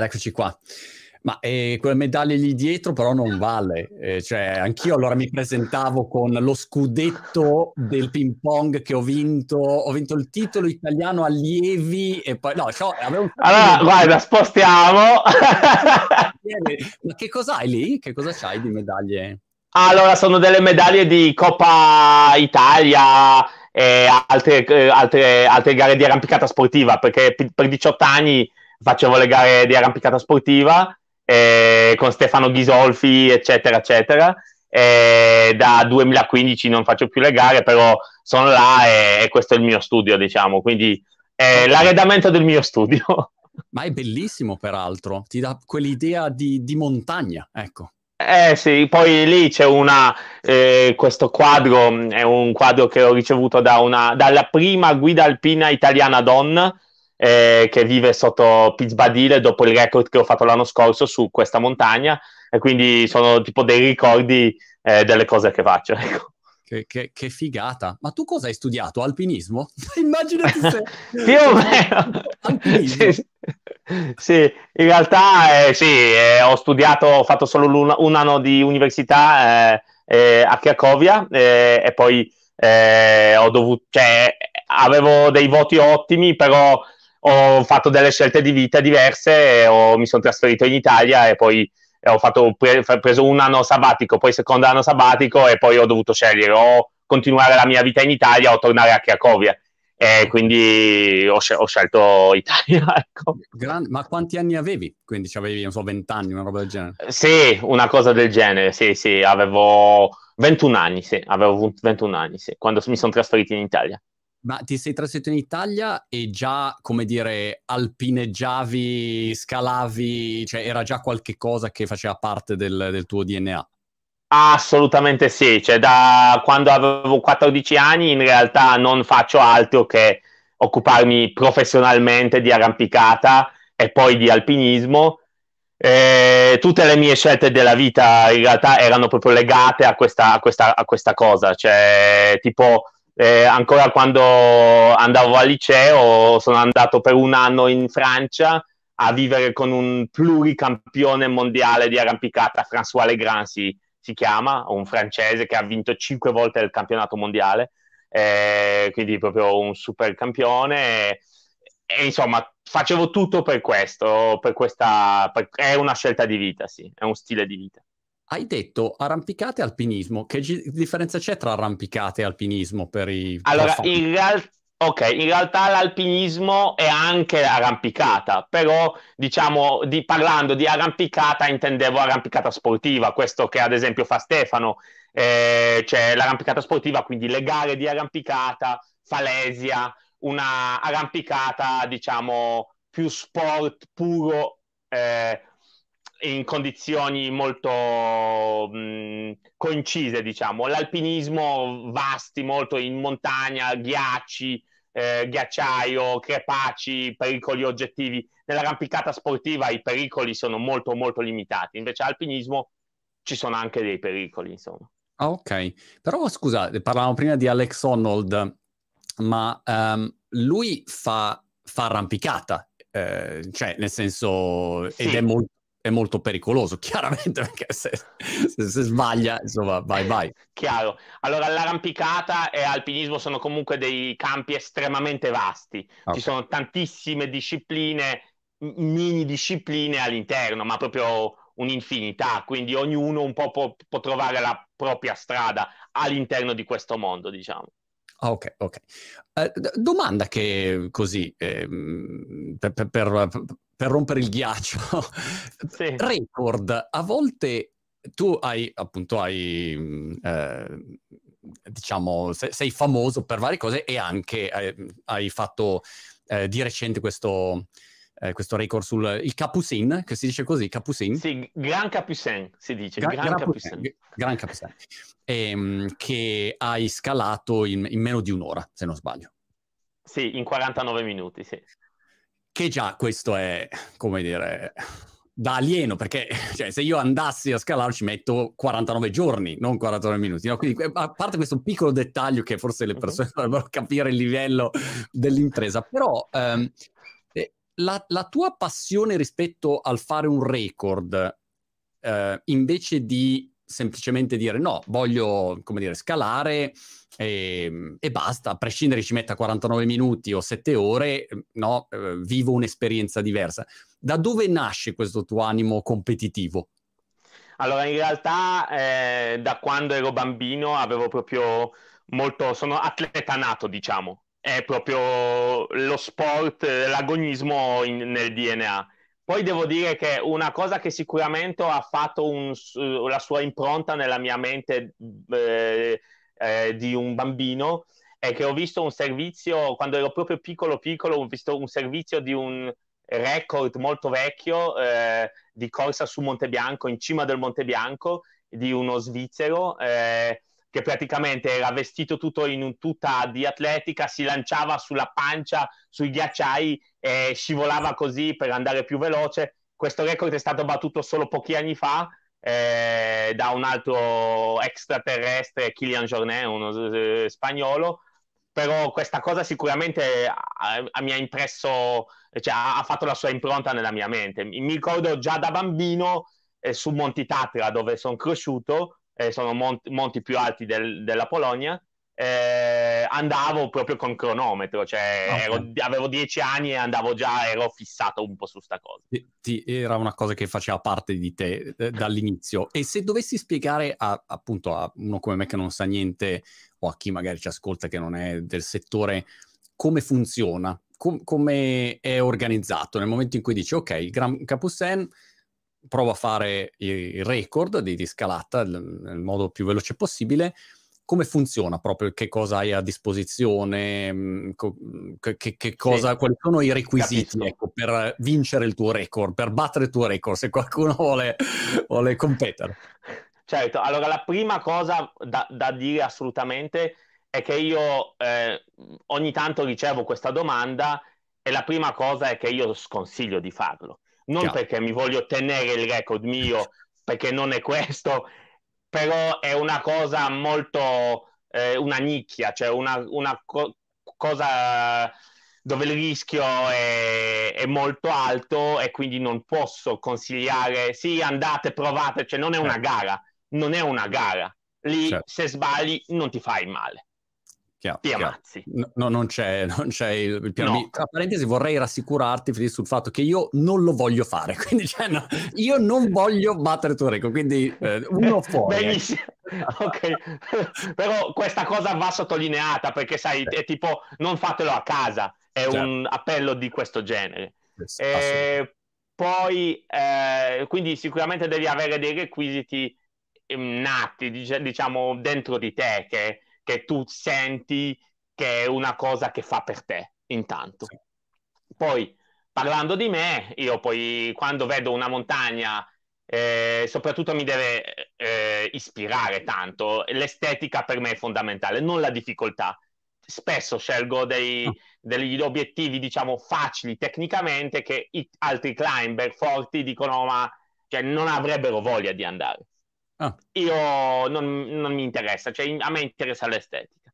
eccoci qua. Ma eh, quelle medaglie lì dietro però non vale, eh, cioè anch'io allora mi presentavo con lo scudetto del ping pong che ho vinto, ho vinto il titolo italiano allievi e poi no, cioè, avevo un... Allora, di... guarda, spostiamo. Ma che cos'hai lì? Che cosa c'hai di medaglie? Allora, sono delle medaglie di Coppa Italia e altre, eh, altre, altre gare di arrampicata sportiva, perché per 18 anni facevo le gare di arrampicata sportiva eh, con Stefano Ghisolfi, eccetera, eccetera. Eh, da 2015 non faccio più le gare, però sono là e, e questo è il mio studio, diciamo, quindi è l'arredamento del mio studio. Ma è bellissimo, peraltro, ti dà quell'idea di, di montagna, ecco. Eh sì, poi lì c'è una, eh, questo quadro, è un quadro che ho ricevuto da una, dalla prima guida alpina italiana donna, eh, che vive sotto Pizzbadile dopo il record che ho fatto l'anno scorso su questa montagna e quindi sono tipo dei ricordi eh, delle cose che faccio. Ecco. Che, che, che, figata! Ma tu cosa hai studiato? Alpinismo? Immaginati se... Più o meno! Alpinismo? Sì, sì, in realtà eh, sì, eh, ho studiato, ho fatto solo un, un anno di università eh, eh a Cracovia eh, e poi eh, ho dovuto, cioè, avevo dei voti ottimi, però ho fatto delle scelte di vita diverse, ho, mi sono trasferito in Italia e poi ho fatto, pre- preso un anno sabbatico, poi secondo anno sabbatico e poi ho dovuto scegliere o continuare la mia vita in Italia o tornare a Cracovia. E quindi ho, ho scelto Italia. Ecco. Gran... Ma quanti anni avevi? Quindi avevi, non so, 20 anni, una roba del genere? Sì, una cosa del genere, sì, sì, avevo 21 anni, sì, avevo 21 anni, sì, quando mi sono trasferito in Italia. Ma ti sei trasferito in Italia e già, come dire, alpineggiavi, scalavi, cioè era già qualche cosa che faceva parte del, del tuo DNA? Assolutamente sì, cioè da quando avevo 14 anni in realtà non faccio altro che occuparmi professionalmente di arrampicata e poi di alpinismo. Eh, tutte le mie scelte della vita in realtà erano proprio legate a questa, a questa, a questa cosa, cioè tipo eh, ancora quando andavo al liceo sono andato per un anno in Francia a vivere con un pluricampione mondiale di arrampicata, François Legrand si, si chiama, un francese che ha vinto cinque volte il campionato mondiale, eh, quindi proprio un super campione. E, e, insomma, facevo tutto per questo, per questa, per, è una scelta di vita, sì, è un stile di vita. Hai detto arrampicate e alpinismo. Che gi- differenza c'è tra arrampicate e alpinismo per i... Allora, in, real- okay, in realtà l'alpinismo è anche arrampicata, però diciamo, di, parlando di arrampicata intendevo arrampicata sportiva, questo che ad esempio fa Stefano, eh, c'è l'arrampicata sportiva, quindi le gare di arrampicata, falesia, una arrampicata diciamo più sport puro. Eh, in condizioni molto mh, coincise, diciamo. L'alpinismo vasti molto in montagna, ghiacci, eh, ghiacciaio, crepaci, pericoli oggettivi. Nell'arrampicata sportiva i pericoli sono molto molto limitati, invece all'alpinismo ci sono anche dei pericoli, insomma. Ah, ok. Però scusa, parlavamo prima di Alex Honnold, ma um, lui fa, fa arrampicata, eh, cioè nel senso, sì. ed è molto è molto pericoloso, chiaramente, perché se, se, se, sbaglia, insomma, vai, vai. Chiaro. Allora, l'arrampicata e alpinismo sono comunque dei campi estremamente vasti. Okay. Ci sono tantissime discipline, mini discipline all'interno, ma proprio un'infinità, quindi ognuno un po' può, può trovare la propria strada all'interno di questo mondo, diciamo. Ah, ok, ok. Uh, domanda che così, eh, per, per, per, per rompere il ghiaccio. Sì. Record, a volte tu hai, appunto, hai, mm, eh, diciamo, sei, sei, famoso per varie cose e anche eh, hai fatto eh, di recente questo, eh, questo record sul il Capucin, che si dice così, Capucin? Sì, Gran Capucin si dice, Gran, Gran Capucin. Gran Capucin. Ehm, che hai scalato in, in meno di un'ora, se non sbaglio. Sì, in 49 minuti, sì. Che già questo è, come dire, da alieno, perché cioè, se io andassi a scalare ci metto 49 giorni, non 49 minuti. No? Quindi, a parte questo piccolo dettaglio che forse le persone uh-huh. dovrebbero capire il livello dell'impresa, però um, la, la, tua passione rispetto al fare un record, eh, invece di semplicemente dire no, voglio, come dire, scalare e, e, basta, a prescindere ci metta 49 minuti o 7 ore, no, eh, vivo un'esperienza diversa. Da dove nasce questo tuo animo competitivo? Allora, in realtà eh, da quando ero bambino avevo proprio molto, sono atleta nato, diciamo, è proprio lo sport, l'agonismo in, nel DNA. Poi devo dire che una cosa che sicuramente ha fatto un, la sua impronta nella mia mente eh, eh, di un bambino è che ho visto un servizio, quando ero proprio piccolo piccolo, ho visto un servizio di un record molto vecchio eh, di corsa su Monte Bianco, in cima del Monte Bianco, di uno svizzero eh, che praticamente era vestito tutto in un tuta di atletica, si lanciava sulla pancia, sui ghiacciai e scivolava così per andare più veloce. Questo record è stato battuto solo pochi anni fa eh, da un altro extraterrestre, Kilian Jornet, uno eh, spagnolo, però questa cosa sicuramente a, a, mi ha impresso, cioè, ha, fatto la sua impronta nella mia mente. Mi, ricordo già da bambino eh, su Monti Tatra, dove sono cresciuto, eh, sono monti, monti più alti del, della Polonia, eh, andavo proprio con cronometro, cioè okay. ero, avevo dieci anni e andavo già, ero fissato un po' su sta cosa. Sì, era una cosa che faceva parte di te eh, dall'inizio. E se dovessi spiegare a, appunto a uno come me che non sa niente o a chi magari ci ascolta che non è del settore, come funziona, com- come è organizzato nel momento in cui dici ok, il Gran Capusen provo a fare il record di, di scalata nel modo più veloce possibile. Come funziona proprio? Che cosa hai a disposizione? Mm, che, che cosa, sì, quali sono i requisiti ecco, per vincere il tuo record, per battere il tuo record, se qualcuno vuole, vuole competere? Certo, allora la prima cosa da, da dire assolutamente è che io eh, ogni tanto ricevo questa domanda e la prima cosa è che io sconsiglio di farlo non Chiaro. perché mi voglio tenere il record mio, perché non è questo, però è una cosa molto, eh, una nicchia, cioè una, una co- cosa dove il rischio è, è, molto alto e quindi non posso consigliare, sì, andate, provate, cioè non è una certo. gara, non è una gara. Lì certo. se sbagli non ti fai male. Chiaro, ti ammazzi. No, non, c'è, non c'è il, il piano no. B. Tra parentesi, vorrei rassicurarti Fede, sul fatto che io non lo voglio fare. Quindi, cioè, no, io non voglio battere tuo record. Quindi, eh, uno fuori. Eh. Benissimo. ok, però questa cosa va sottolineata perché, sai, è tipo non fatelo a casa. È certo. un appello di questo genere. Yes, eh, poi, eh, quindi, sicuramente devi avere dei requisiti mm, nati, diciamo, dentro di te che che tu senti che è una cosa che fa per te, intanto. Sì. Poi, parlando di me, io poi quando vedo una montagna, eh, soprattutto mi deve eh, ispirare tanto, l'estetica per me è fondamentale, non la difficoltà. Spesso scelgo dei, oh. degli obiettivi, diciamo, facili tecnicamente che altri climber forti dicono ma cioè, non avrebbero voglia di andare. Ah. Io non, non, mi interessa, cioè a me interessa l'estetica.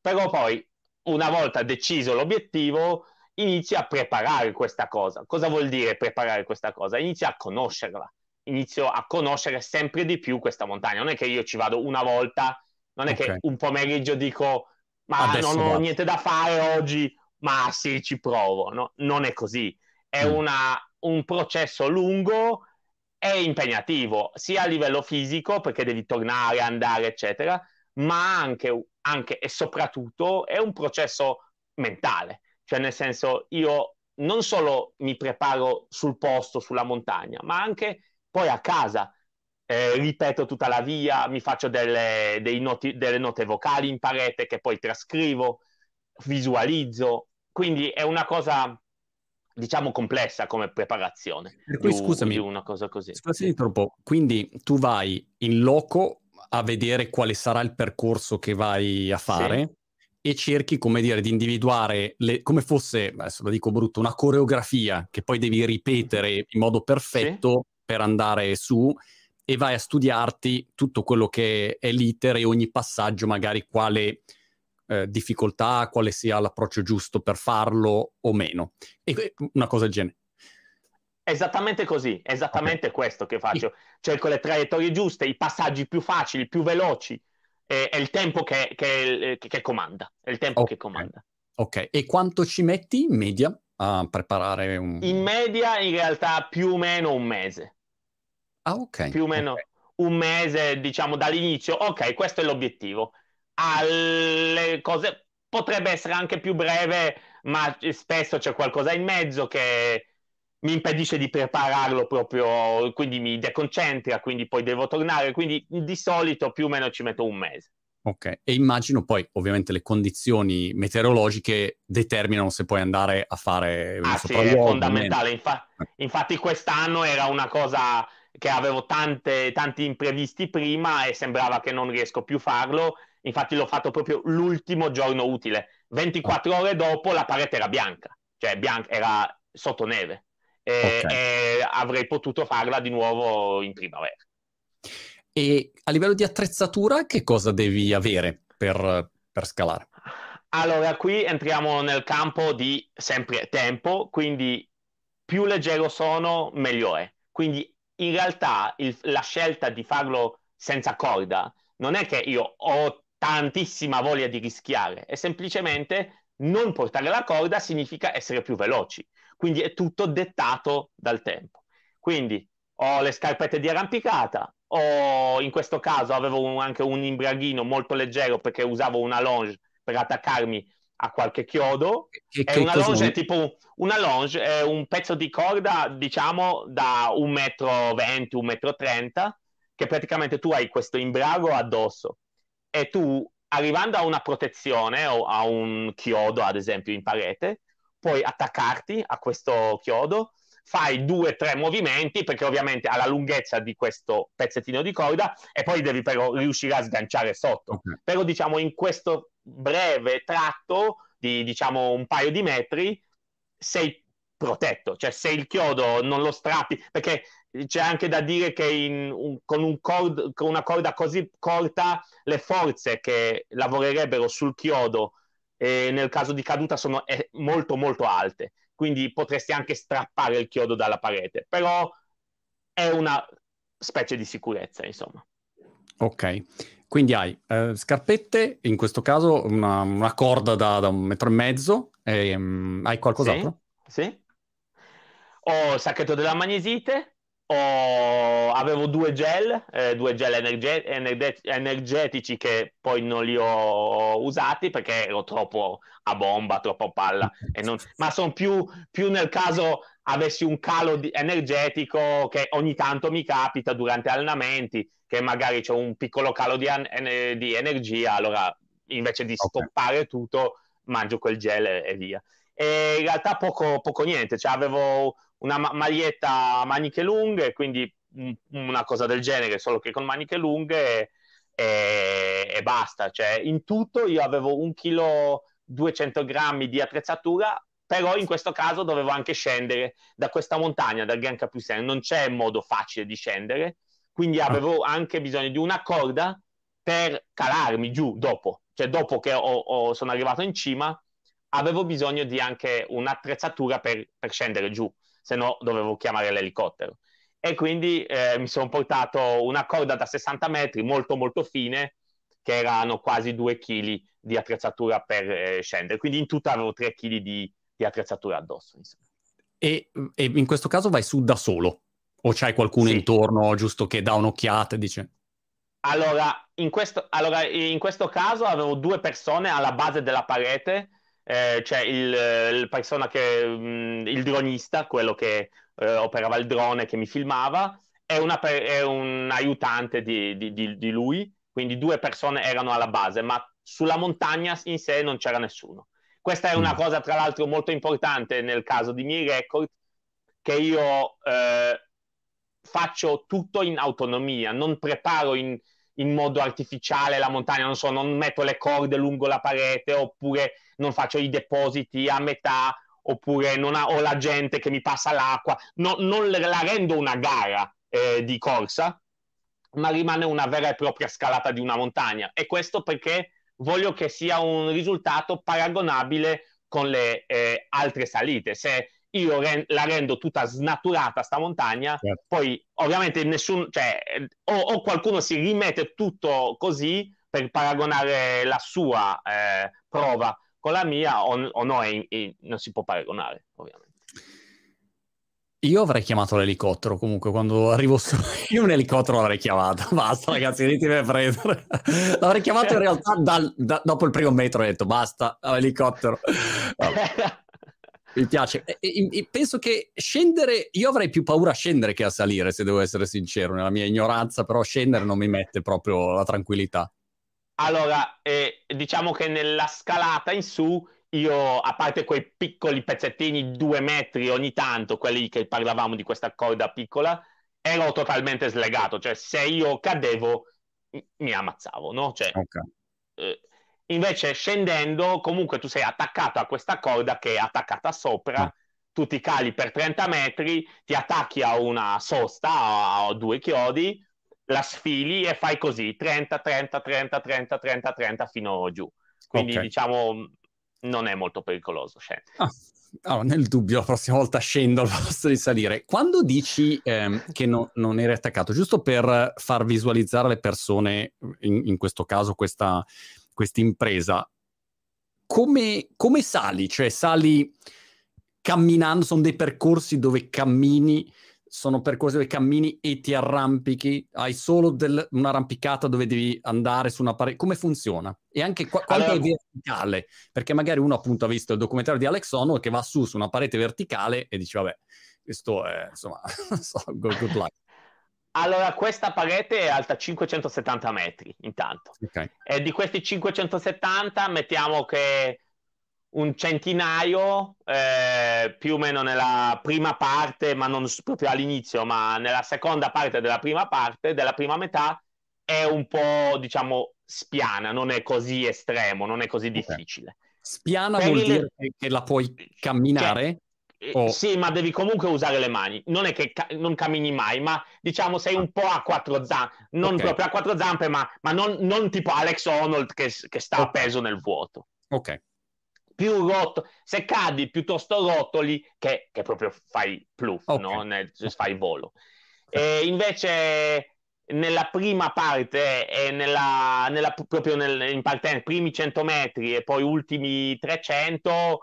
Però poi, una volta deciso l'obiettivo, inizio a preparare questa cosa. Cosa vuol dire preparare questa cosa? Inizio a conoscerla, inizio a conoscere sempre di più questa montagna. Non è che io ci vado una volta, non è okay. che un pomeriggio dico ma Adesso non ho niente da fare oggi, ma sì, ci provo. No? Non è così. È mm. una, un processo lungo è impegnativo sia a livello fisico perché devi tornare, andare, eccetera, ma anche, anche e soprattutto è un processo mentale, cioè nel senso io non solo mi preparo sul posto, sulla montagna, ma anche poi a casa. Eh, ripeto tutta la via, mi faccio delle, noti, delle note vocali in parete che poi trascrivo, visualizzo, quindi è una cosa diciamo complessa come preparazione per cui, scusami, una cosa così scusami troppo quindi tu vai in loco a vedere quale sarà il percorso che vai a fare sì. e cerchi come dire di individuare le, come fosse adesso lo dico brutto una coreografia che poi devi ripetere in modo perfetto sì. per andare su e vai a studiarti tutto quello che è l'iter e ogni passaggio magari quale eh, difficoltà, quale sia l'approccio giusto per farlo o meno. E una cosa del genere. Esattamente così, esattamente okay. questo che faccio. Cerco le traiettorie giuste, i passaggi più facili, più veloci. È, è il tempo che, che, che, comanda. È il tempo okay. che comanda. Ok, e quanto ci metti in media a preparare un... In media in realtà più o meno un mese. Ah, ok. Più o meno okay. un mese, diciamo, dall'inizio. Ok, questo è l'obiettivo. Alle cose potrebbe essere anche più breve, ma spesso c'è qualcosa in mezzo che mi impedisce di prepararlo proprio, quindi mi deconcentra, quindi poi devo tornare, quindi di solito più o meno ci metto un mese. Ok, e immagino poi ovviamente le condizioni meteorologiche determinano se puoi andare a fare un ah, sì, è fondamentale. Infa- infatti quest'anno era una cosa che avevo tante, tanti imprevisti prima e sembrava che non riesco più a farlo. Infatti l'ho fatto proprio l'ultimo giorno utile. 24 oh. ore dopo la parete era bianca, cioè bianca, era sotto neve e, okay. e avrei potuto farla di nuovo in primavera. E a livello di attrezzatura, che cosa devi avere per, per scalare? Allora, qui entriamo nel campo di sempre tempo, quindi più leggero sono, meglio è. Quindi in realtà il, la scelta di farlo senza corda non è che io ho tantissima voglia di rischiare, è semplicemente non portare la corda significa essere più veloci. Quindi è tutto dettato dal tempo. Quindi ho le scarpette di arrampicata, o in questo caso avevo un, anche un imbraghino molto leggero perché usavo una longe per attaccarmi a qualche chiodo. Che, è una longe è tipo una longe, è un pezzo di corda, diciamo, da 1,20 m, 1,30 m, che praticamente tu hai questo imbrago addosso e tu arrivando a una protezione o a un chiodo, ad esempio, in parete, puoi attaccarti a questo chiodo, fai due o tre movimenti, perché ovviamente ha la lunghezza di questo pezzettino di corda, e poi devi però riuscire a sganciare sotto. Okay. Però diciamo in questo breve tratto di diciamo un paio di metri sei protetto, cioè se il chiodo non lo strappi, perché c'è anche da dire che un, con, un cord, con una corda così corta le forze che lavorerebbero sul chiodo e nel caso di caduta sono eh, molto molto alte, quindi potresti anche strappare il chiodo dalla parete, però è una specie di sicurezza, insomma. Ok, quindi hai eh, scarpette, in questo caso una, una corda da, da, un metro e mezzo, e, um, hai qualcos'altro? Sì, sì. Ho il sacchetto della magnesite, ho, avevo due gel, eh, due gel energe- energe- energetici che poi non li ho usati perché ero troppo a bomba, troppo a palla. Non... Ma sono più, più, nel caso avessi un calo energetico che ogni tanto mi capita durante allenamenti, che magari c'è un piccolo calo di, an- di energia, allora invece di okay. stoppare tutto mangio quel gel e, e via. E in realtà poco, poco niente, cioè avevo una ma- maglietta a maniche lunghe, quindi un- una cosa del genere, solo che con maniche lunghe e, e basta. Cioè, in tutto io avevo un chilo 200 grammi di attrezzatura, però in questo caso dovevo anche scendere da questa montagna, dal Gran Capussino, non c'è modo facile di scendere, quindi ah. avevo anche bisogno di una corda per calarmi giù dopo, cioè dopo che ho, ho, sono arrivato in cima, avevo bisogno di anche un'attrezzatura per, per scendere giù se no dovevo chiamare l'elicottero. E quindi eh, mi sono portato una corda da 60 metri molto molto fine, che erano quasi 2 kg di attrezzatura per eh, scendere. Quindi in tutto avevo 3 kg di, di attrezzatura addosso. E, e, in questo caso vai su da solo? O c'hai qualcuno sì. intorno giusto che dà un'occhiata e dice... Allora in, questo, allora, in questo caso avevo due persone alla base della parete eh, c'è il, il, persona che, mh, mm, il dronista, quello che eh, operava il drone che mi filmava, e una, è un aiutante di, di, di, di, lui, quindi due persone erano alla base, ma sulla montagna in sé non c'era nessuno. Questa è una mm. cosa, tra l'altro, molto importante nel caso di miei record, che io eh, faccio tutto in autonomia, non preparo in, in modo artificiale la montagna, non so, non metto le corde lungo la parete oppure non faccio i depositi a metà oppure non ha, ho la gente che mi passa l'acqua, no, non la rendo una gara eh, di corsa, ma rimane una vera e propria scalata di una montagna. E questo perché voglio che sia un risultato paragonabile con le eh, altre salite. Se io re- la rendo tutta snaturata sta montagna, certo. poi ovviamente nessun, cioè, o, o, qualcuno si rimette tutto così per paragonare la sua eh, prova con la mia o, o no, e, e non si può paragonare, ovviamente. Io avrei chiamato l'elicottero comunque quando arrivo su. Io un elicottero l'avrei chiamato. Basta, ragazzi, venitemi a prendere. L'avrei chiamato in realtà dal, da, dopo il primo metro. Ho detto basta, elicottero. Mi piace. E, e, penso che scendere. Io avrei più paura a scendere che a salire, se devo essere sincero, nella mia ignoranza, però scendere non mi mette proprio la tranquillità. Allora, eh, diciamo che nella scalata in su io, a parte quei piccoli pezzettini, due metri ogni tanto, quelli che parlavamo di questa corda piccola, ero totalmente slegato, cioè se io cadevo mi ammazzavo, no? Cioè, okay. eh, invece scendendo comunque tu sei attaccato a questa corda che è attaccata sopra, ah. tu ti cali per 30 metri, ti attacchi a una sosta, a, a due chiodi, la sfili e fai così, 30, 30, 30, 30, 30, 30 fino giù. Quindi okay. diciamo non è molto pericoloso scendere. Ah. Allora, nel dubbio, la prossima volta scendo al posto di salire. Quando dici ehm, che no, non eri attaccato, giusto per far visualizzare alle persone, in, in questo caso questa impresa, come, come, sali? Cioè sali camminando, sono dei percorsi dove cammini sono percorsi dove cammini e ti arrampichi, hai solo del, un'arrampicata dove devi andare su una parete, come funziona? E anche qu- quanto allora... è verticale? Perché magari uno appunto ha visto il documentario di Alex Ono che va su su una parete verticale e dice vabbè, questo è insomma, so, good, good luck. Allora, questa parete è alta 570 metri intanto. Okay. E di questi 570 mettiamo che un centinaio, eh, più o meno nella prima parte, ma non proprio all'inizio, ma nella seconda parte della prima parte, della prima metà, è un po', diciamo, spiana, non è così estremo, non è così difficile. Okay. Spiana per vuol il... dire che la puoi camminare? Cioè, o... Sì, ma devi comunque usare le mani. Non è che ca- non cammini mai, ma diciamo sei un po' a quattro zampe, non okay. proprio a quattro zampe, ma, ma non, non, tipo Alex Honnold che, che sta okay. appeso nel vuoto. Ok più rotto, se cadi piuttosto rotoli che, che proprio fai pluff, okay. no? Nel, fai volo. E invece nella prima parte e nella, nella, proprio nel, in partenza, primi 100 metri e poi ultimi 300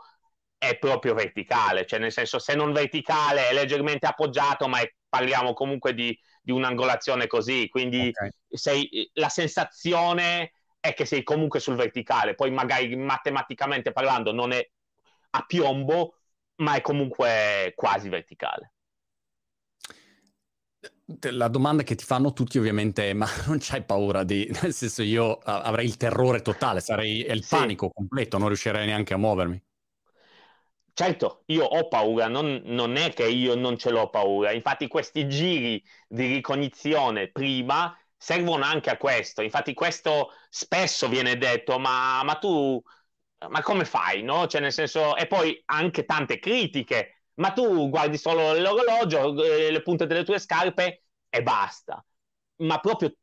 è proprio verticale, cioè nel senso se non verticale è leggermente appoggiato, ma è, parliamo comunque di, di un'angolazione così, quindi okay. sei, la sensazione è che sei comunque sul verticale, poi magari matematicamente parlando non è a piombo, ma è comunque quasi verticale. La domanda che ti fanno tutti ovviamente è ma non c'hai paura di... nel senso io avrei il terrore totale, sarei il sì. panico completo, non riuscirei neanche a muovermi. Certo, io ho paura, non, non, è che io non ce l'ho paura, infatti questi giri di ricognizione prima servono anche a questo. Infatti, questo spesso viene detto, ma, ma tu, ma come fai? No? Cioè, nel senso, e poi anche tante critiche, ma tu guardi solo l'orologio, eh, le punte delle tue scarpe e basta. Ma proprio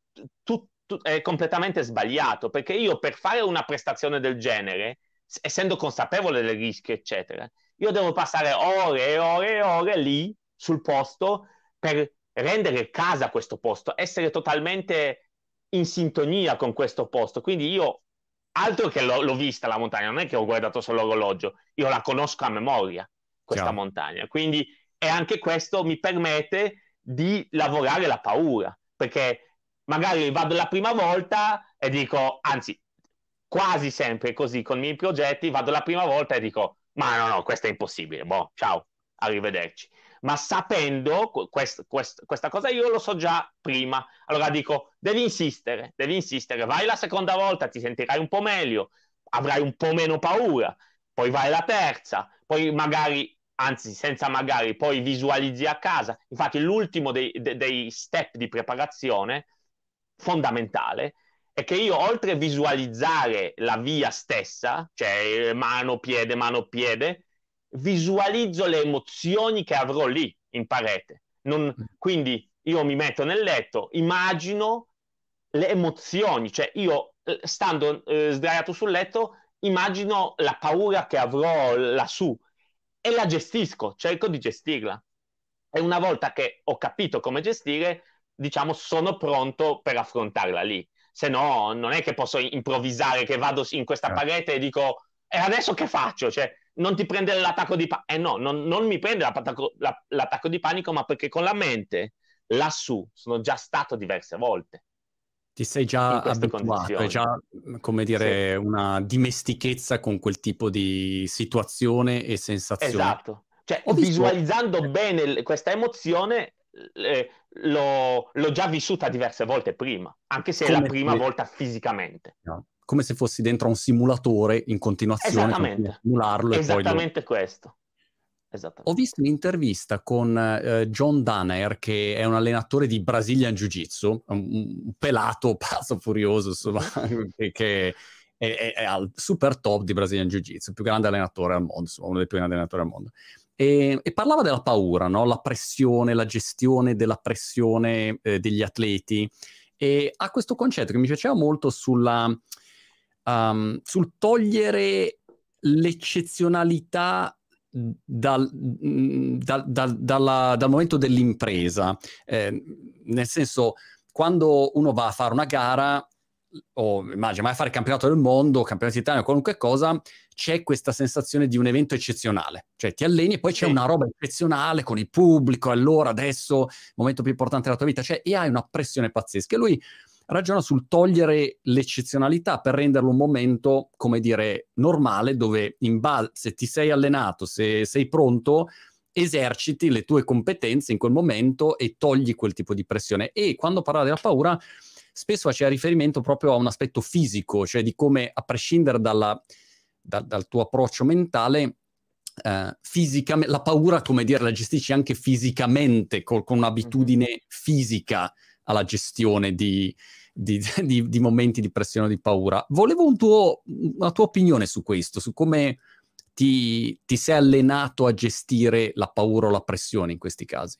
tu, tu, è completamente sbagliato, perché io per fare una prestazione del genere, essendo consapevole del rischio, eccetera, io devo passare ore e ore e ore lì sul posto per rendere casa questo posto, essere totalmente in sintonia con questo posto. Quindi io, altro che l'ho, l'ho vista la montagna, non è che ho guardato solo l'orologio, io la conosco a memoria, questa Ciao. montagna. Quindi, e anche questo mi permette di lavorare la paura, perché magari vado la prima volta e dico, anzi, quasi sempre così con i miei progetti, vado la prima volta e dico, ma no, no, questo è impossibile, boh, ciao, arrivederci ma sapendo quest, quest, questa cosa io lo so già prima. Allora dico, devi insistere, devi insistere, vai la seconda volta, ti sentirai un po' meglio, avrai un po' meno paura, poi vai la terza, poi magari, anzi senza magari, poi visualizzi a casa. Infatti l'ultimo dei, dei, step di preparazione fondamentale è che io oltre a visualizzare la via stessa, cioè mano, piede, mano, piede, visualizzo le emozioni che avrò lì in parete. Non, mm. quindi io mi metto nel letto, immagino le emozioni, cioè io eh, stando eh, sdraiato sul letto, immagino la paura che avrò lassù e la gestisco, cerco di gestirla. E una volta che ho capito come gestire, diciamo, sono pronto per affrontarla lì. Se no, non è che posso improvvisare che vado in questa parete e dico, e adesso che faccio? Cioè, non ti prende l'attacco di panico. Eh no, non, non mi prende l'attacco, la, l'attacco di panico, ma perché con la mente lassù sono già stato diverse volte. Ti sei già abituato, hai già, come dire, sì. una dimestichezza con quel tipo di situazione e sensazione. Esatto. Cioè, Ho visualizzando visto... bene questa emozione, eh, l'ho, l'ho, già vissuta diverse volte prima, anche se come è la prima se... volta fisicamente. No. Come se fossi dentro a un simulatore in continuazione. Esattamente. Simularlo Esattamente poi... questo. Ho visto un'intervista con uh, John Danner, che è un allenatore di Brazilian Jiu-Jitsu, un, un pelato pazzo furioso, insomma, che, che è, è, è, al super top di Brazilian Jiu-Jitsu, il più grande allenatore al mondo, insomma, uno dei più grandi allenatori al mondo. E, e parlava della paura, no? la pressione, la gestione della pressione eh, degli atleti. E ha questo concetto che mi piaceva molto sulla, um, sul togliere l'eccezionalità dal, dal, dal, dalla, dal, momento dell'impresa. Eh, nel senso, quando uno va a fare una gara, o immagina, vai a fare il campionato del mondo, campionato italiano, qualunque cosa, c'è questa sensazione di un evento eccezionale. Cioè ti alleni e poi c'è sì. una roba eccezionale con il pubblico, allora adesso, il momento più importante della tua vita, cioè, e hai una pressione pazzesca. E lui ragiona sul togliere l'eccezionalità per renderlo un momento, come dire, normale, dove in base, se ti sei allenato, se sei pronto, eserciti le tue competenze in quel momento e togli quel tipo di pressione. E quando parlava della paura, spesso faceva riferimento proprio a un aspetto fisico, cioè di come, a prescindere dalla, da, dal tuo approccio mentale, Uh, fisicamente, la paura, come dire, la gestisci anche fisicamente, col, con un'abitudine fisica alla gestione di, di, di, di, momenti di pressione o di paura. Volevo un tuo, una tua opinione su questo, su come ti, ti sei allenato a gestire la paura o la pressione in questi casi.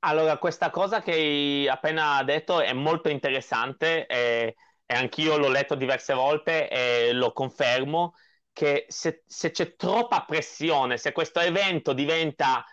Allora, questa cosa che hai appena detto è molto interessante e, e anch'io l'ho letto diverse volte e lo confermo che se, se c'è troppa pressione, se questo evento diventa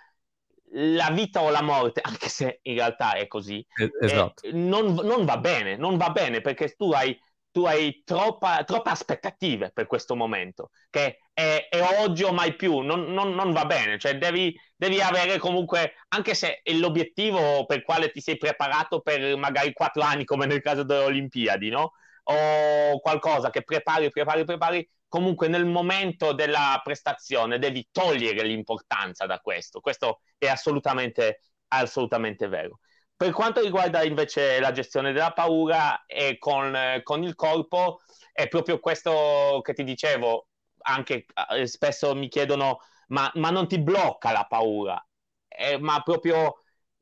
la vita o la morte, anche se in realtà è così, esatto. eh, non, non, va bene, non va bene perché tu hai, tu hai troppa, troppe aspettative per questo momento, che è, è oggi o mai più, non, non, non va bene, cioè devi, devi, avere comunque, anche se è l'obiettivo per il quale ti sei preparato per magari quattro anni, come nel caso delle Olimpiadi, no? O qualcosa che prepari, prepari, prepari, comunque nel momento della prestazione devi togliere l'importanza da questo. Questo è assolutamente, assolutamente vero. Per quanto riguarda invece la gestione della paura e con, con il corpo, è proprio questo che ti dicevo, anche eh, spesso mi chiedono, ma, ma, non ti blocca la paura? Eh, ma proprio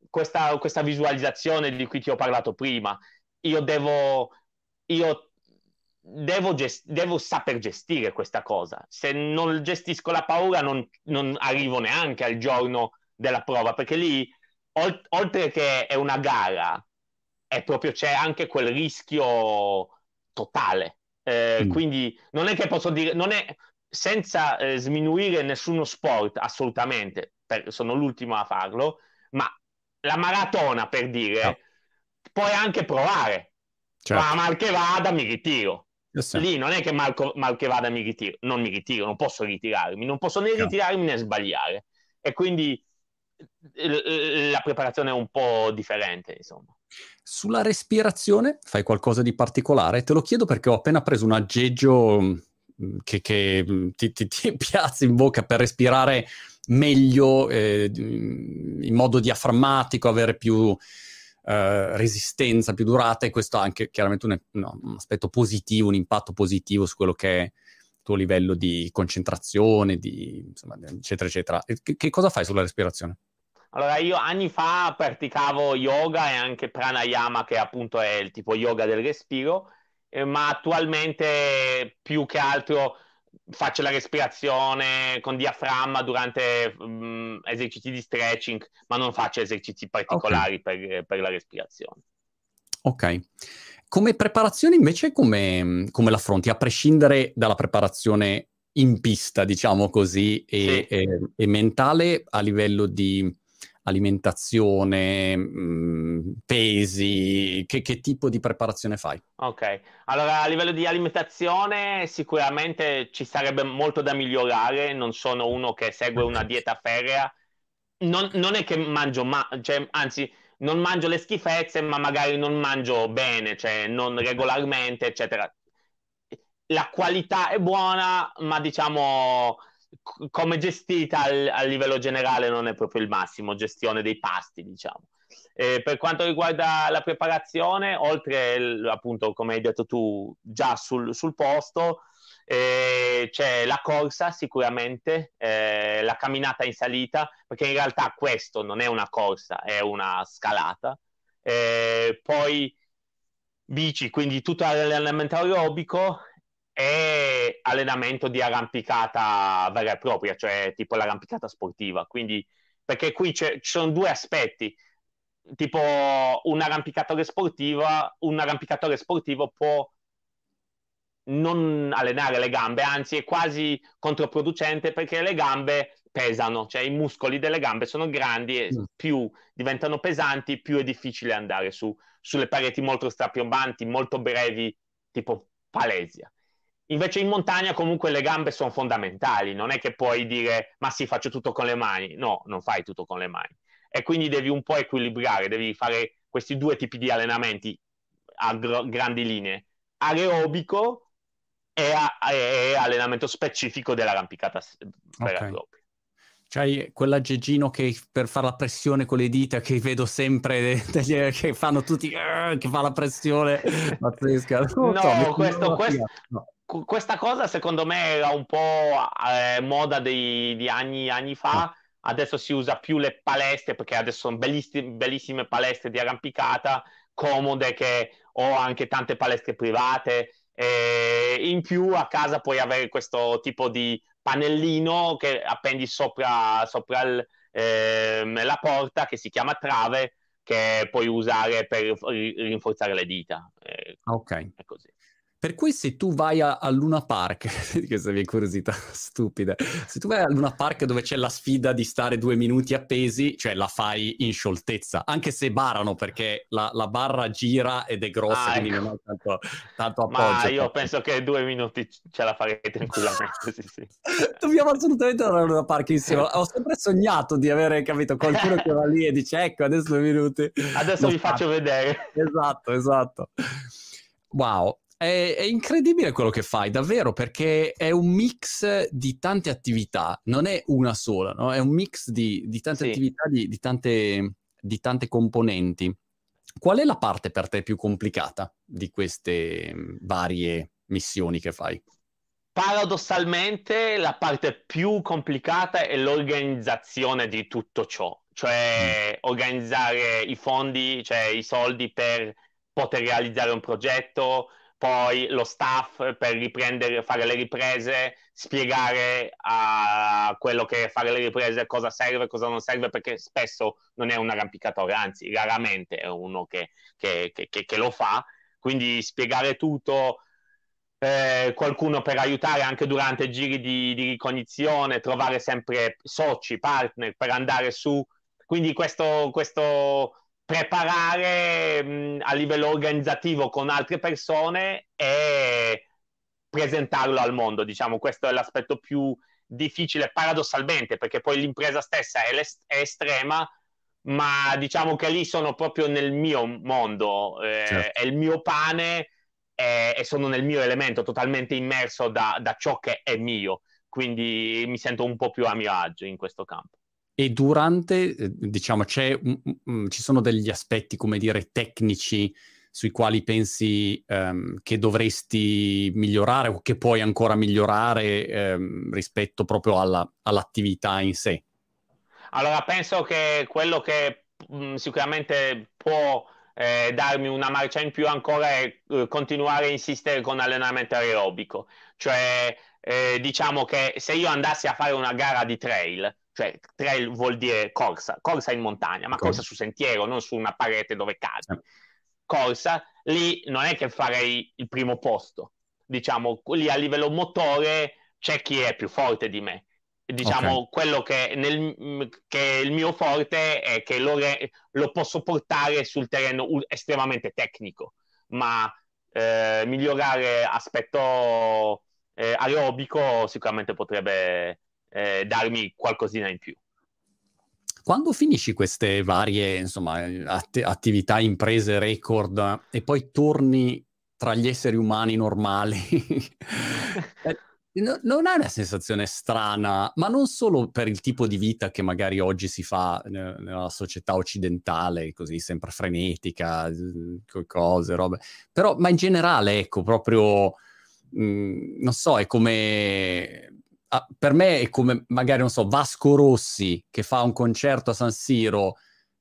questa, questa visualizzazione di cui ti ho parlato prima, io devo, io devo, gest- devo, saper gestire questa cosa. Se non gestisco la paura, non, non arrivo neanche al giorno della prova, perché lì, ol- oltre che è una gara, è proprio c'è anche quel rischio totale. Eh, mm. Quindi non è che posso dire, non è senza eh, sminuire nessuno sport, assolutamente, per, sono l'ultimo a farlo, ma la maratona, per dire, no. puoi anche provare. Certo. Ma mal che vada, mi ritiro. Yes, Lì non è che mal, mal, che vada mi ritiro, non mi ritiro, non posso ritirarmi, non posso né ritirarmi né sbagliare. E quindi la preparazione è un po' differente, insomma. Sulla respirazione fai qualcosa di particolare? Te lo chiedo perché ho appena preso un aggeggio mm, che, che mm, ti, ti, ti piazza in bocca per respirare meglio, eh, in modo diaframmatico, avere più eh, resistenza, più durata e questo ha anche chiaramente un, no, un, aspetto positivo, un impatto positivo su quello che è il tuo livello di concentrazione, di, insomma, eccetera, eccetera. Che, che cosa fai sulla respirazione? Allora, io anni fa praticavo yoga e anche pranayama, che appunto è il tipo yoga del respiro, eh, ma attualmente più che altro faccio la respirazione con diaframma durante um, esercizi di stretching, ma non faccio esercizi particolari okay. per, per, la respirazione. Ok. come preparazione invece come, come l'affronti? A prescindere dalla preparazione in pista, diciamo così, e, sì. e, e mentale a livello di alimentazione, mh, mm, pesi, che, che, tipo di preparazione fai? Ok, allora a livello di alimentazione sicuramente ci sarebbe molto da migliorare, non sono uno che segue una dieta ferrea, non, non è che mangio, ma, cioè, anzi non mangio le schifezze, ma magari non mangio bene, cioè non regolarmente, eccetera. La qualità è buona, ma diciamo come gestita al, a livello generale non è proprio il massimo, gestione dei pasti, diciamo. Eh, per quanto riguarda la preparazione, oltre appunto, come hai detto tu, già sul, sul posto, eh, c'è la corsa sicuramente, eh, la camminata in salita, perché in realtà questo non è una corsa, è una scalata. Eh, poi bici, quindi tutto l'allenamento aerobico e allenamento di arrampicata vera e propria, cioè tipo l'arrampicata sportiva. Quindi, perché qui ci sono due aspetti, tipo un arrampicatore sportiva, un arrampicatore sportivo può non allenare le gambe, anzi è quasi controproducente perché le gambe pesano, cioè i muscoli delle gambe sono grandi e mm. più diventano pesanti, più è difficile andare su, sulle pareti molto strapiombanti, molto brevi, tipo palesia. Invece in montagna comunque le gambe sono fondamentali, non è che puoi dire ma sì faccio tutto con le mani, no, non fai tutto con le mani. E quindi devi un po' equilibrare, devi fare questi due tipi di allenamenti a gr- grandi linee, aerobico e, a- e allenamento specifico dell'arrampicata vera okay. propria. C'hai quell'aggeggino che per fare la pressione con le dita che vedo sempre che fanno tutti che fa la pressione pazzesca. No, so, questo, questo, no questa cosa secondo me era un po' eh, moda dei, di anni, anni fa. Adesso si usa più le palestre perché adesso sono bellissime, bellissime palestre di arrampicata, comode che ho anche tante palestre private. E in più a casa puoi avere questo tipo di pannellino che appendi sopra, sopra il, eh, la porta che si chiama trave che puoi usare per rinforzare le dita. Eh, ok. È così. Per cui se tu vai a, a Luna Park, questa mia curiosità stupida, se tu vai a Luna Park dove c'è la sfida di stare due minuti appesi, cioè la fai in scioltezza, anche se barano perché la, la barra gira ed è grossa, ah, quindi ecco. non ha tanto, tanto appoggio. Ma io penso che due minuti ce la farei tranquillamente, sì, sì. Dobbiamo assolutamente andare a Luna Park insieme. Ho sempre sognato di avere, capito, qualcuno che va lì e dice ecco, adesso due minuti. Adesso vi faccio vedere. Esatto, esatto. Wow, è, è, incredibile quello che fai, davvero, perché è un mix di tante attività, non è una sola, no? è un mix di, di tante sì. attività, di, di, tante, di tante componenti. Qual è la parte per te più complicata di queste varie missioni che fai? Paradossalmente la parte più complicata è l'organizzazione di tutto ciò, cioè mm. organizzare i fondi, cioè i soldi per poter realizzare un progetto, poi lo staff per riprendere, fare le riprese, spiegare a quello che fare le riprese cosa serve, cosa non serve, perché spesso non è un arrampicatore, anzi raramente è uno che, che, che, che lo fa, quindi spiegare tutto, eh, qualcuno per aiutare anche durante giri di, di ricognizione, trovare sempre soci, partner per andare su, quindi questo, questo preparare mh, a livello organizzativo con altre persone e presentarlo al mondo. Diciamo, questo è l'aspetto più difficile paradossalmente, perché poi l'impresa stessa è, è estrema, ma diciamo che lì sono proprio nel mio mondo, eh, certo. è il mio pane e, e, sono nel mio elemento, totalmente immerso da, da ciò che è mio. Quindi mi sento un po' più a mio agio in questo campo. E durante, eh, diciamo, um, ci sono degli aspetti, come dire, tecnici sui quali pensi um, che dovresti migliorare o che puoi ancora migliorare um, rispetto proprio alla, all'attività in sé? Allora, penso che quello che mh, sicuramente può eh, darmi una marcia in più ancora è eh, continuare a insistere con allenamento aerobico. Cioè, eh, diciamo che se io andassi a fare una gara di trail, cioè trail vuol dire corsa, corsa in montagna, ma corsa su sentiero, non su una parete dove cadi. Corsa, lì non è che farei il primo posto, diciamo, lì a livello motore c'è chi è più forte di me. Diciamo, okay. quello che, nel, che, è il mio forte è che lo, re, lo posso portare sul terreno estremamente tecnico, ma eh, migliorare aspetto eh, aerobico sicuramente potrebbe eh, darmi qualcosina in più. Quando finisci queste varie insomma, att- attività, imprese, record e poi torni tra gli esseri umani normali, eh, no, non è una sensazione strana, ma non solo per il tipo di vita che magari oggi si fa nella società occidentale, così sempre frenetica, cose, robe, però, ma in generale, ecco, proprio, mh, mhmm, non so, è come ah, per me è come magari, non so, Vasco Rossi che fa un concerto a San Siro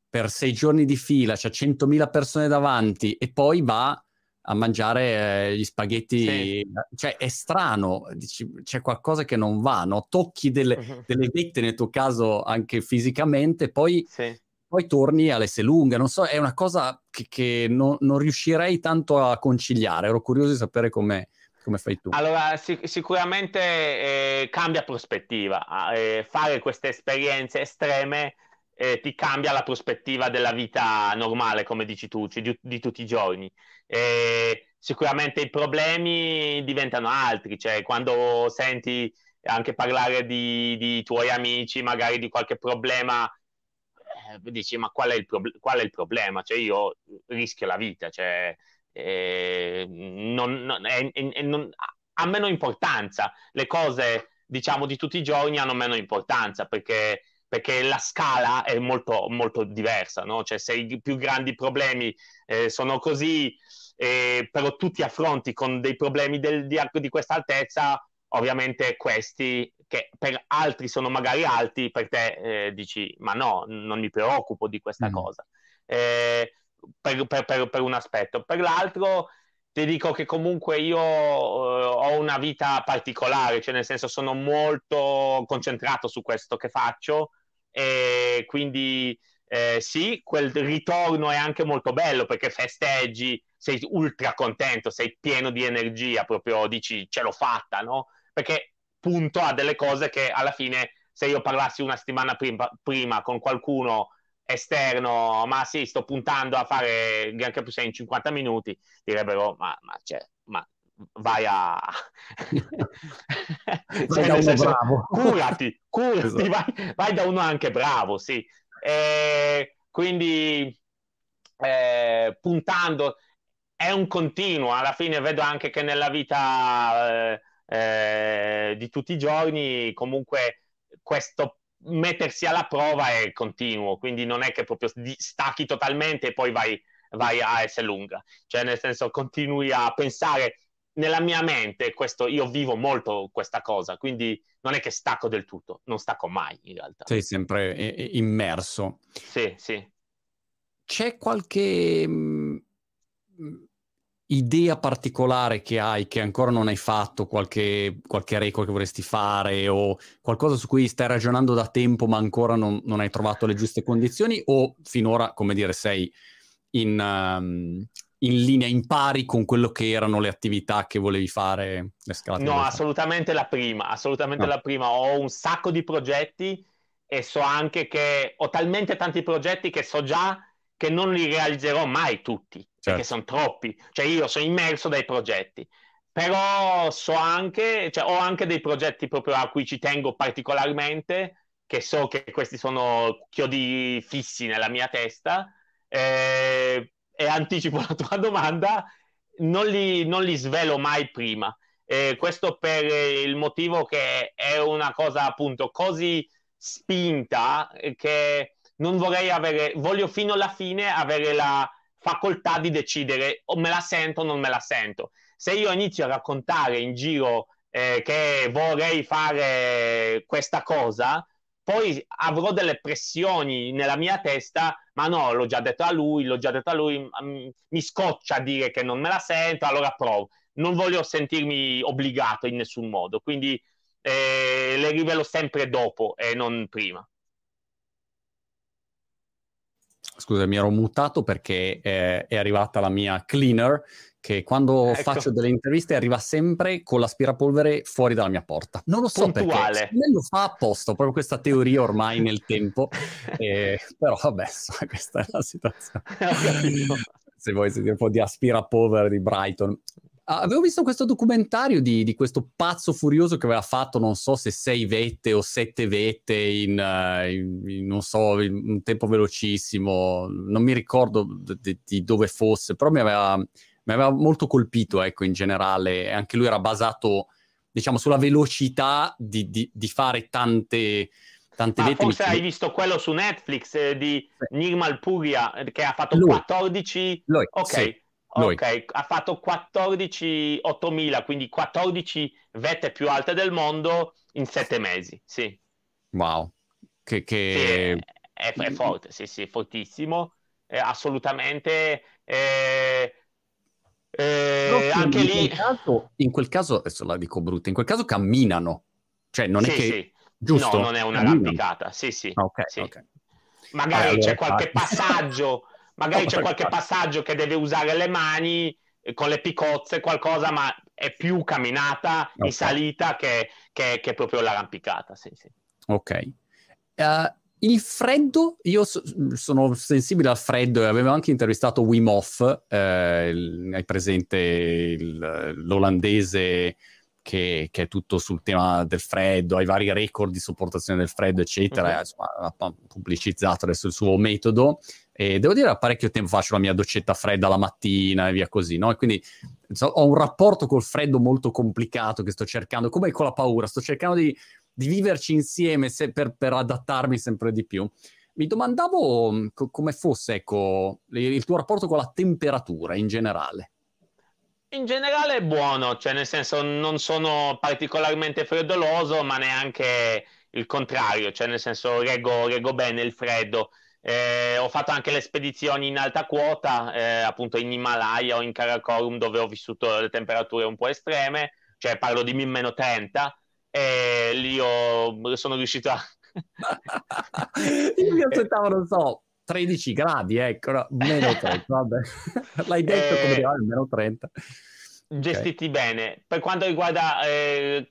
per sei giorni di fila, c'ha 100.000 persone davanti e poi va a mangiare eh, gli spaghetti. Sì. Cioè, è strano, dici, c'è qualcosa che non va, no? Tocchi delle, uh-huh. delle vette, nel tuo caso anche fisicamente, poi... Sì. Poi torni all'S lunga, non so, è una cosa che, che non, non riuscirei tanto a conciliare. Ero curioso di sapere come, come fai tu? Allora, sic- sicuramente eh, cambia prospettiva. Eh, fare queste esperienze estreme eh, ti cambia la prospettiva della vita normale, come dici tu, cioè di, di, tutti i giorni. sicuramente i problemi diventano altri, cioè quando senti anche parlare di, di tuoi amici, magari di qualche problema, eh, dici ma qual è il, prob- qual è il problema? Cioè io rischio la vita, cioè eh, non, non, è, è, non, ha meno importanza. Le cose, diciamo, di tutti i giorni hanno meno importanza perché, perché la scala è molto, molto diversa, no? Cioè, se i più grandi problemi eh, sono così, eh, però tu ti affronti con dei problemi del, di, di questa altezza, ovviamente questi che per altri sono magari alti, per te eh, dici ma no, non mi preoccupo di questa mm. cosa. Eh, per, per, per, per, un aspetto. Per l'altro ti dico che comunque io eh, ho una vita particolare, cioè nel senso sono molto concentrato su questo che faccio e quindi eh, sì, quel ritorno è anche molto bello perché festeggi, sei ultra contento, sei pieno di energia, proprio dici ce l'ho fatta, no? Perché punto a delle cose che alla fine se io parlassi una settimana prima, prima con qualcuno esterno, ma sì, sto puntando a fare il Gran Capri in 50 minuti, direbbero, ma, ma, cioè, ma vai a... cioè, vai senso, bravo. Curati, curati, esatto. vai, vai, da uno anche bravo, sì. E quindi eh, puntando è un continuo, alla fine vedo anche che nella vita eh, eh, di tutti i giorni comunque questo mettersi alla prova è continuo, quindi non è che proprio stacchi totalmente e poi vai, vai a S lunga, cioè nel senso continui a pensare nella mia mente, questo, io vivo molto questa cosa, quindi non è che stacco del tutto, non stacco mai in realtà. Sei sempre immerso. Sì, sì. C'è qualche mm, idea particolare che hai, che ancora non hai fatto, qualche, qualche record che vorresti fare o qualcosa su cui stai ragionando da tempo ma ancora non, non hai trovato le giuste condizioni o finora, come dire, sei in, um, in linea, in pari con quello che erano le attività che volevi fare? no, assolutamente la prima, assolutamente no. la prima. Ho un sacco di progetti e so anche che ho talmente tanti progetti che so già che non li realizzerò mai tutti, certo. perché sono troppi. Cioè io sono immerso dai progetti, però so anche, cioè ho anche dei progetti proprio a cui ci tengo particolarmente, che so che questi sono chiodi fissi nella mia testa, eh, e anticipo la tua domanda, non li, non li svelo mai prima. Eh, questo per il motivo che è una cosa appunto così spinta che non vorrei avere, voglio fino alla fine avere la facoltà di decidere o me la sento o non me la sento. Se io inizio a raccontare in giro eh, che vorrei fare questa cosa, poi avrò delle pressioni nella mia testa, ma no, l'ho già detto a lui, l'ho già detto a lui, mm, mi scoccia dire che non me la sento, allora provo. Non voglio sentirmi obbligato in nessun modo, quindi eh, le rivelo sempre dopo e non prima. Scusa, mi ero mutato perché è, è arrivata la mia cleaner che quando ecco. faccio delle interviste arriva sempre con l'aspirapolvere fuori dalla mia porta. Non lo so Puntuale. perché, me lo fa apposta, proprio questa teoria ormai nel tempo, eh, però vabbè, questa è la situazione. Se vuoi sentire un po' di aspirapolvere di Brighton. Avevo visto questo documentario di, di, questo pazzo furioso che aveva fatto, non so se sei vette o sette vette in, uh, in, in non so, in un tempo velocissimo, non mi ricordo di, di dove fosse, però mi aveva, mi aveva molto colpito, ecco, in generale. Anche lui era basato, diciamo, sulla velocità di, di fare tante, tante Ma vette. Forse hai visto quello su Netflix eh, di Nirmal Puria eh, che ha fatto lui. 14... Lui, ok. Sì. Lui. Ok, ha fatto 14 8000, quindi 14 vette più alte del mondo in sette mesi, sì. Wow, che... che... Sì, è, è, forte, sì, sì, fortissimo, eh, assolutamente. Eh, eh, anche in lì... Quel caso, in quel caso, adesso la dico brutta, in quel caso camminano, cioè non è sì, che... Sì. Giusto? No, non è un'arrampicata, sì, sì. Ok, sì. ok. Magari allora, c'è qualche passaggio magari c'è qualche passaggio che deve usare le mani eh, con le picozze, qualcosa, ma è più camminata okay. in salita che, che, che, proprio l'arrampicata. Sì, sì. Ok. Uh, il freddo, io so, sono sensibile al freddo e avevo anche intervistato Wim Hof, eh, il, hai presente il, l'olandese che, che, è tutto sul tema del freddo, ha i vari record di sopportazione del freddo, eccetera, mm-hmm. insomma, ha pubblicizzato adesso il suo metodo e devo dire, da parecchio tempo faccio la mia doccetta fredda la mattina e via così, no? E quindi so, ho un rapporto col freddo molto complicato che sto cercando, come con la paura, sto cercando di, di viverci insieme se, per, per, adattarmi sempre di più. Mi domandavo mm, co- come fosse, ecco, il tuo rapporto con la temperatura in generale. In generale è buono, cioè nel senso non sono particolarmente freddoloso, ma neanche il contrario, cioè nel senso reggo, reggo bene il freddo. Eh, ho fatto anche le spedizioni in alta quota, eh, appunto in Himalaya o in Karakorum, dove ho vissuto le temperature un po' estreme, cioè parlo di meno 30, e lì ho, sono riuscito a... Io mi aspettavo, non so, 13 gradi, ecco, no, meno 30, vabbè. L'hai detto come dire, eh, meno 30. Gestiti okay. bene. Per quanto riguarda, eh,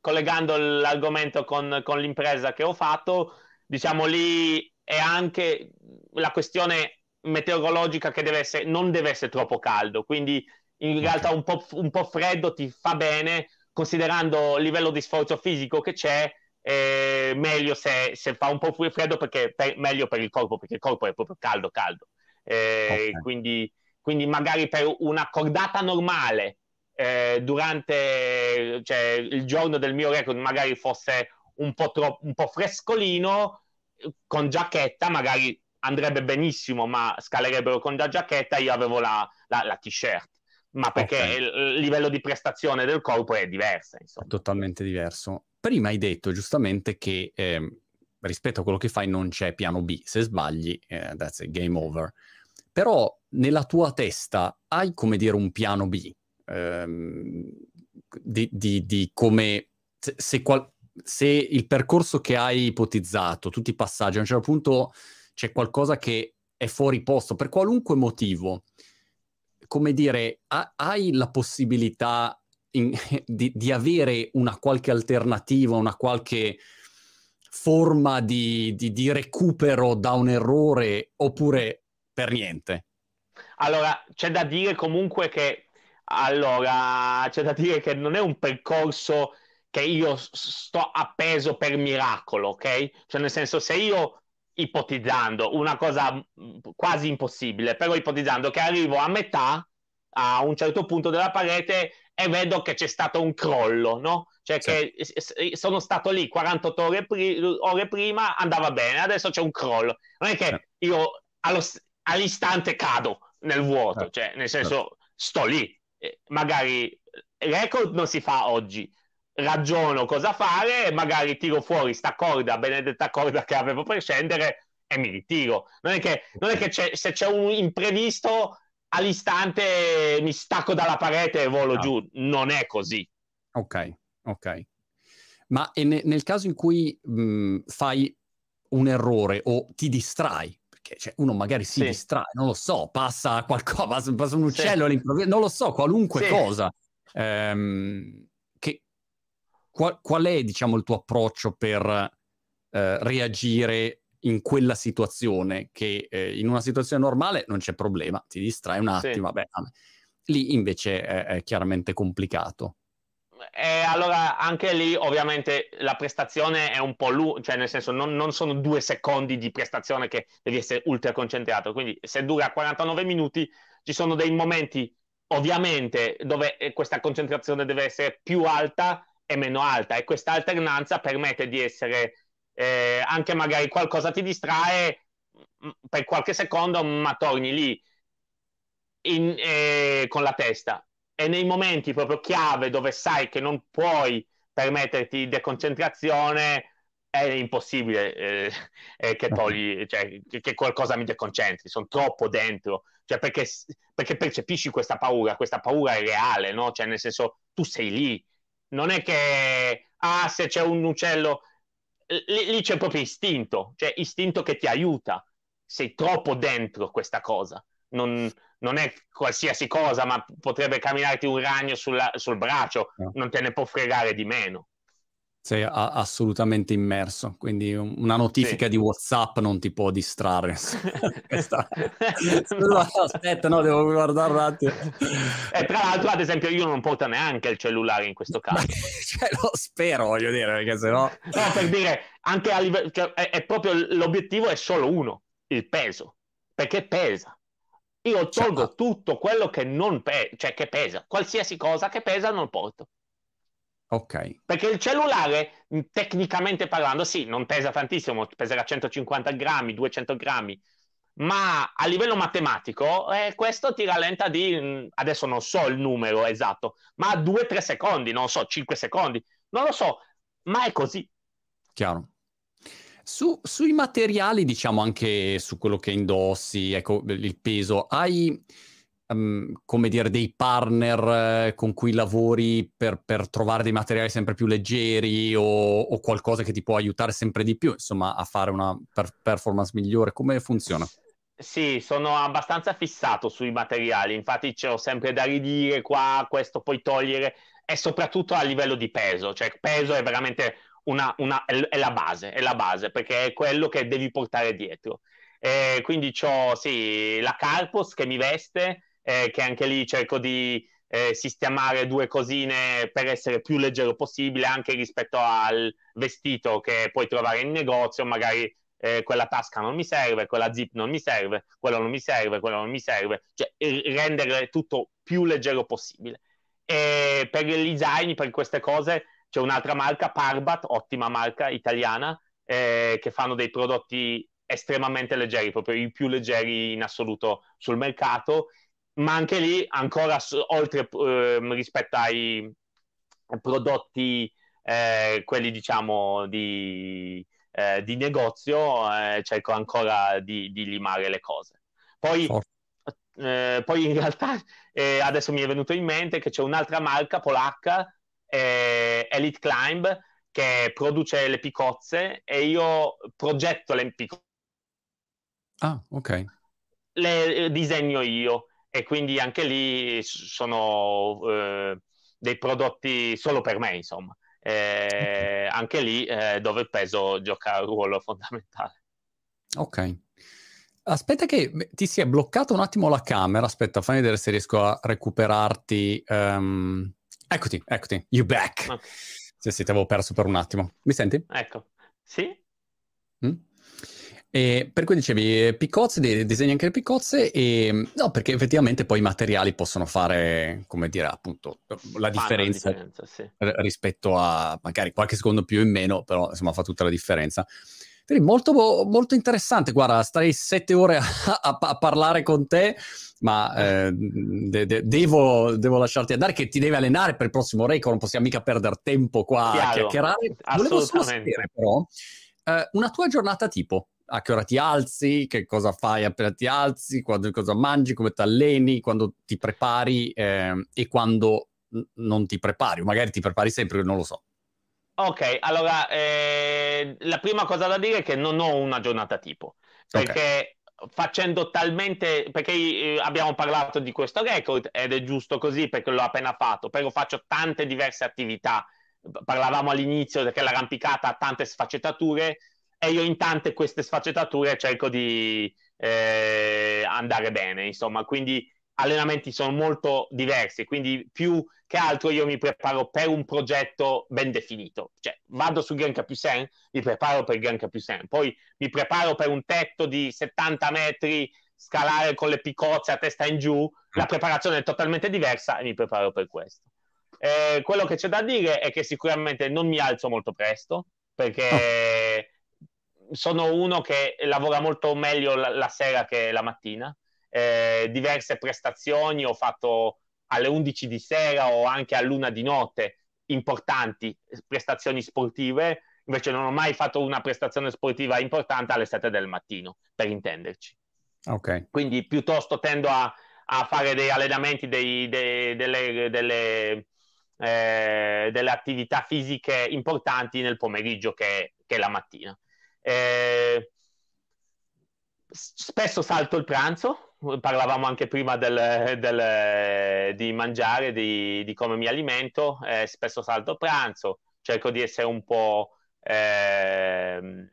collegando l'argomento con, con l'impresa che ho fatto, diciamo lì è anche la questione meteorologica che deve essere, non deve essere troppo caldo, quindi in realtà un po', un po freddo ti fa bene, considerando il livello di sforzo fisico che c'è, eh, meglio se, se, fa un po' freddo perché per, meglio per il corpo, perché il corpo è proprio caldo, caldo. Eh, okay. quindi, quindi, magari per una cordata normale, eh, durante cioè, il giorno del mio record, magari fosse un po', troppo, un po' frescolino, con giacchetta magari andrebbe benissimo, ma scalerebbero con la giacchetta, io avevo la, la, la t-shirt. Ma perché okay. il livello di prestazione del corpo è diverso. Insomma. Totalmente diverso. Prima hai detto giustamente che eh, rispetto a quello che fai non c'è piano B. Se sbagli, eh, that's it, game over. Però nella tua testa hai come dire un piano B ehm, di, di, di, come se, se qual- se il percorso che hai ipotizzato, tutti i passaggi, a un certo punto c'è qualcosa che è fuori posto per qualunque motivo, come dire, ha, hai la possibilità in, di, di, avere una qualche alternativa, una qualche forma di, di, di recupero da un errore oppure per niente? Allora, c'è da dire comunque che allora, c'è da dire che non è un percorso che io sto appeso per miracolo, ok? Cioè nel senso se io ipotizzando una cosa quasi impossibile, però ipotizzando che arrivo a metà, a un certo punto della parete e vedo che c'è stato un crollo, no? Cioè sì. che sono stato lì 48 ore, pri- ore, prima, andava bene, adesso c'è un crollo. Non è che sì. io allo, all'istante cado nel vuoto, sì. cioè nel senso sto lì. Magari il record non si fa oggi, ragiono cosa fare e magari tiro fuori sta corda, benedetta corda che avevo per scendere e mi ritiro. Non è che, non è che c'è, se c'è un imprevisto all'istante mi stacco dalla parete e volo no. giù, non è così. Ok, ok. Ma ne, nel caso in cui mh, fai un errore o ti distrai, perché cioè, uno magari si sì. distrae, non lo so, passa qualcosa, passa un uccello sì. all'improvviso, non lo so, qualunque sì. cosa. Ehm, qual, qual, è, diciamo, il tuo approccio per eh, reagire in quella situazione? Che eh, in una situazione normale non c'è problema, ti distrai un attimo, vabbè, vabbè. lì invece è, è chiaramente complicato. E allora anche lì ovviamente la prestazione è un po' lunga, cioè nel senso non, non, sono due secondi di prestazione che devi essere ultra concentrato, quindi se dura 49 minuti ci sono dei momenti ovviamente dove eh, questa concentrazione deve essere più alta e meno alta. E questa alternanza permette di essere eh, anche magari qualcosa ti distrae mm, per qualche secondo ma torni lì in, eh, con la testa. E nei momenti proprio chiave dove sai che non puoi permetterti deconcentrazione è impossibile eh, eh, che, poi, cioè, che, qualcosa mi deconcentri, sono troppo dentro, cioè, perché, perché, percepisci questa paura, questa paura è reale, no? cioè, nel senso tu sei lì, non è che ah, se c'è un uccello, lì, lì c'è proprio istinto, cioè istinto che ti aiuta, sei troppo dentro questa cosa, non, non è qualsiasi cosa, ma potrebbe camminarti un ragno sulla, sul braccio, no. non te ne può fregare di meno. Sei a- assolutamente immerso, quindi una notifica sì. di WhatsApp non ti può distrarre. Questa... Aspetta, no, devo guardare un attimo. E tra l'altro, ad esempio, io non porto neanche il cellulare in questo caso. cioè, lo spero, voglio dire, perché sennò... No, per dire, anche a livello... Cioè, è, è proprio l'obiettivo è solo uno, il peso, perché pesa io tolgo cioè, tutto quello che non pe- cioè che pesa, qualsiasi cosa che pesa non porto. Ok. Perché il cellulare, tecnicamente parlando, sì, non pesa tantissimo, peserà 150 grammi, 200 grammi, ma a livello matematico eh, questo ti rallenta di, adesso non so il numero esatto, ma 2-3 secondi, non so, 5 secondi, non lo so, ma è così. Chiaro. Su, sui materiali, diciamo anche su quello che indossi, ecco il peso, hai um, come dire dei partner eh, con cui lavori per, per, trovare dei materiali sempre più leggeri o, o, qualcosa che ti può aiutare sempre di più, insomma, a fare una per- performance migliore? Come funziona? Sì, sono abbastanza fissato sui materiali, infatti c'ho sempre da ridire qua, questo puoi togliere, e soprattutto a livello di peso, cioè peso è veramente una, una, è la base, è la base, perché è quello che devi portare dietro. Eh, quindi ho sì, la Carpos che mi veste, eh, che anche lì cerco di eh, sistemare due cosine per essere più leggero possibile, anche rispetto al vestito che puoi trovare in negozio, magari eh, quella tasca non mi serve, quella zip non mi serve, quello non mi serve, quello non mi serve, cioè rendere tutto più leggero possibile. E per gli zaini, per queste cose, c'è un'altra marca, Parbat, ottima marca italiana, eh, che fanno dei prodotti estremamente leggeri, proprio i più leggeri in assoluto sul mercato, ma anche lì ancora oltre eh, rispetto ai prodotti, eh, quelli diciamo di, eh, di negozio, eh, cerco ancora di, di, limare le cose. Poi, eh, poi in realtà eh, adesso mi è venuto in mente che c'è un'altra marca polacca Elite Climb che produce le picozze e io progetto le picozze. Ah, ok. Le disegno io e quindi anche lì sono eh, dei prodotti solo per me, insomma. Eh, anche lì eh, dove il peso gioca un ruolo fondamentale. Ok. Aspetta che ti si è bloccato un attimo la camera, aspetta, fammi vedere se riesco a recuperarti. Um... Eccoti, eccoti, you back. Okay. Sì, sì, ti avevo perso per un attimo. Mi senti? Ecco, sì. E per cui dicevi piccozze, disegni anche le piccozze e no, perché effettivamente poi i materiali possono fare, come dire, appunto, la differenza, differenza sì. rispetto a magari qualche secondo più o in meno, però insomma fa tutta la differenza. Quindi molto, molto interessante, guarda, starei sette ore a, a, a parlare con te ma eh, de- de- devo, devo, lasciarti andare che ti devi allenare per il prossimo record, non possiamo mica perdere tempo qua Chiaro, a chiacchierare. Volevo solo sapere però eh, una tua giornata tipo, a che ora ti alzi, che cosa fai appena ti alzi, quando, cosa mangi, come ti alleni, quando ti prepari eh, e quando n- non ti prepari, o magari ti prepari sempre, non lo so. Ok, allora eh, la prima cosa da dire è che non ho una giornata tipo, perché okay facendo talmente perché eh, abbiamo parlato di questo record ed è giusto così perché l'ho appena fatto, però faccio tante diverse attività. Parlavamo all'inizio che l'arrampicata ha tante sfaccettature e io in tante queste sfaccettature cerco di eh, andare bene, insomma, quindi allenamenti sono molto diversi, quindi più che altro io mi preparo per un progetto ben definito. Cioè, vado su Gran Capucin, mi preparo per Gran Capucin, poi mi preparo per un tetto di 70 metri, scalare con le picozze a testa in giù, la preparazione è totalmente diversa e mi preparo per questo. Eh, quello che c'è da dire è che sicuramente non mi alzo molto presto, perché oh. Sono uno che lavora molto meglio la, la sera che la mattina, eh, diverse prestazioni, ho fatto alle 11 di sera o anche a luna di notte importanti prestazioni sportive, invece non ho mai fatto una prestazione sportiva importante alle 7 del mattino, per intenderci. Okay. Quindi piuttosto tendo a, a fare dei allenamenti, dei, dei, delle, delle, eh, delle, attività fisiche importanti nel pomeriggio che, che la mattina. Eh, spesso salto il pranzo, parlavamo anche prima del, del, di mangiare, di, di, come mi alimento, eh, spesso salto pranzo, cerco di essere un po'... Eh,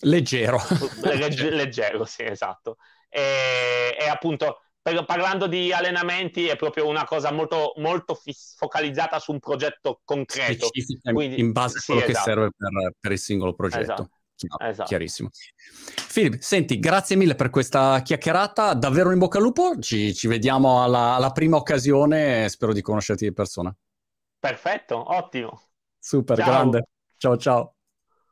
leggero. Legge, leggero, sì, esatto. E, e appunto, per, parlando di allenamenti, è proprio una cosa molto, molto fis- focalizzata su un progetto concreto. Quindi, in base a quello sì, che esatto. serve per, per, il singolo progetto. Esatto. Esatto. Chiarissimo. Filip, senti, grazie mille per questa chiacchierata, davvero in bocca al lupo, ci, ci vediamo alla, alla, prima occasione, spero di conoscerti di persona. Perfetto, ottimo. Super, ciao. grande. Ciao ciao.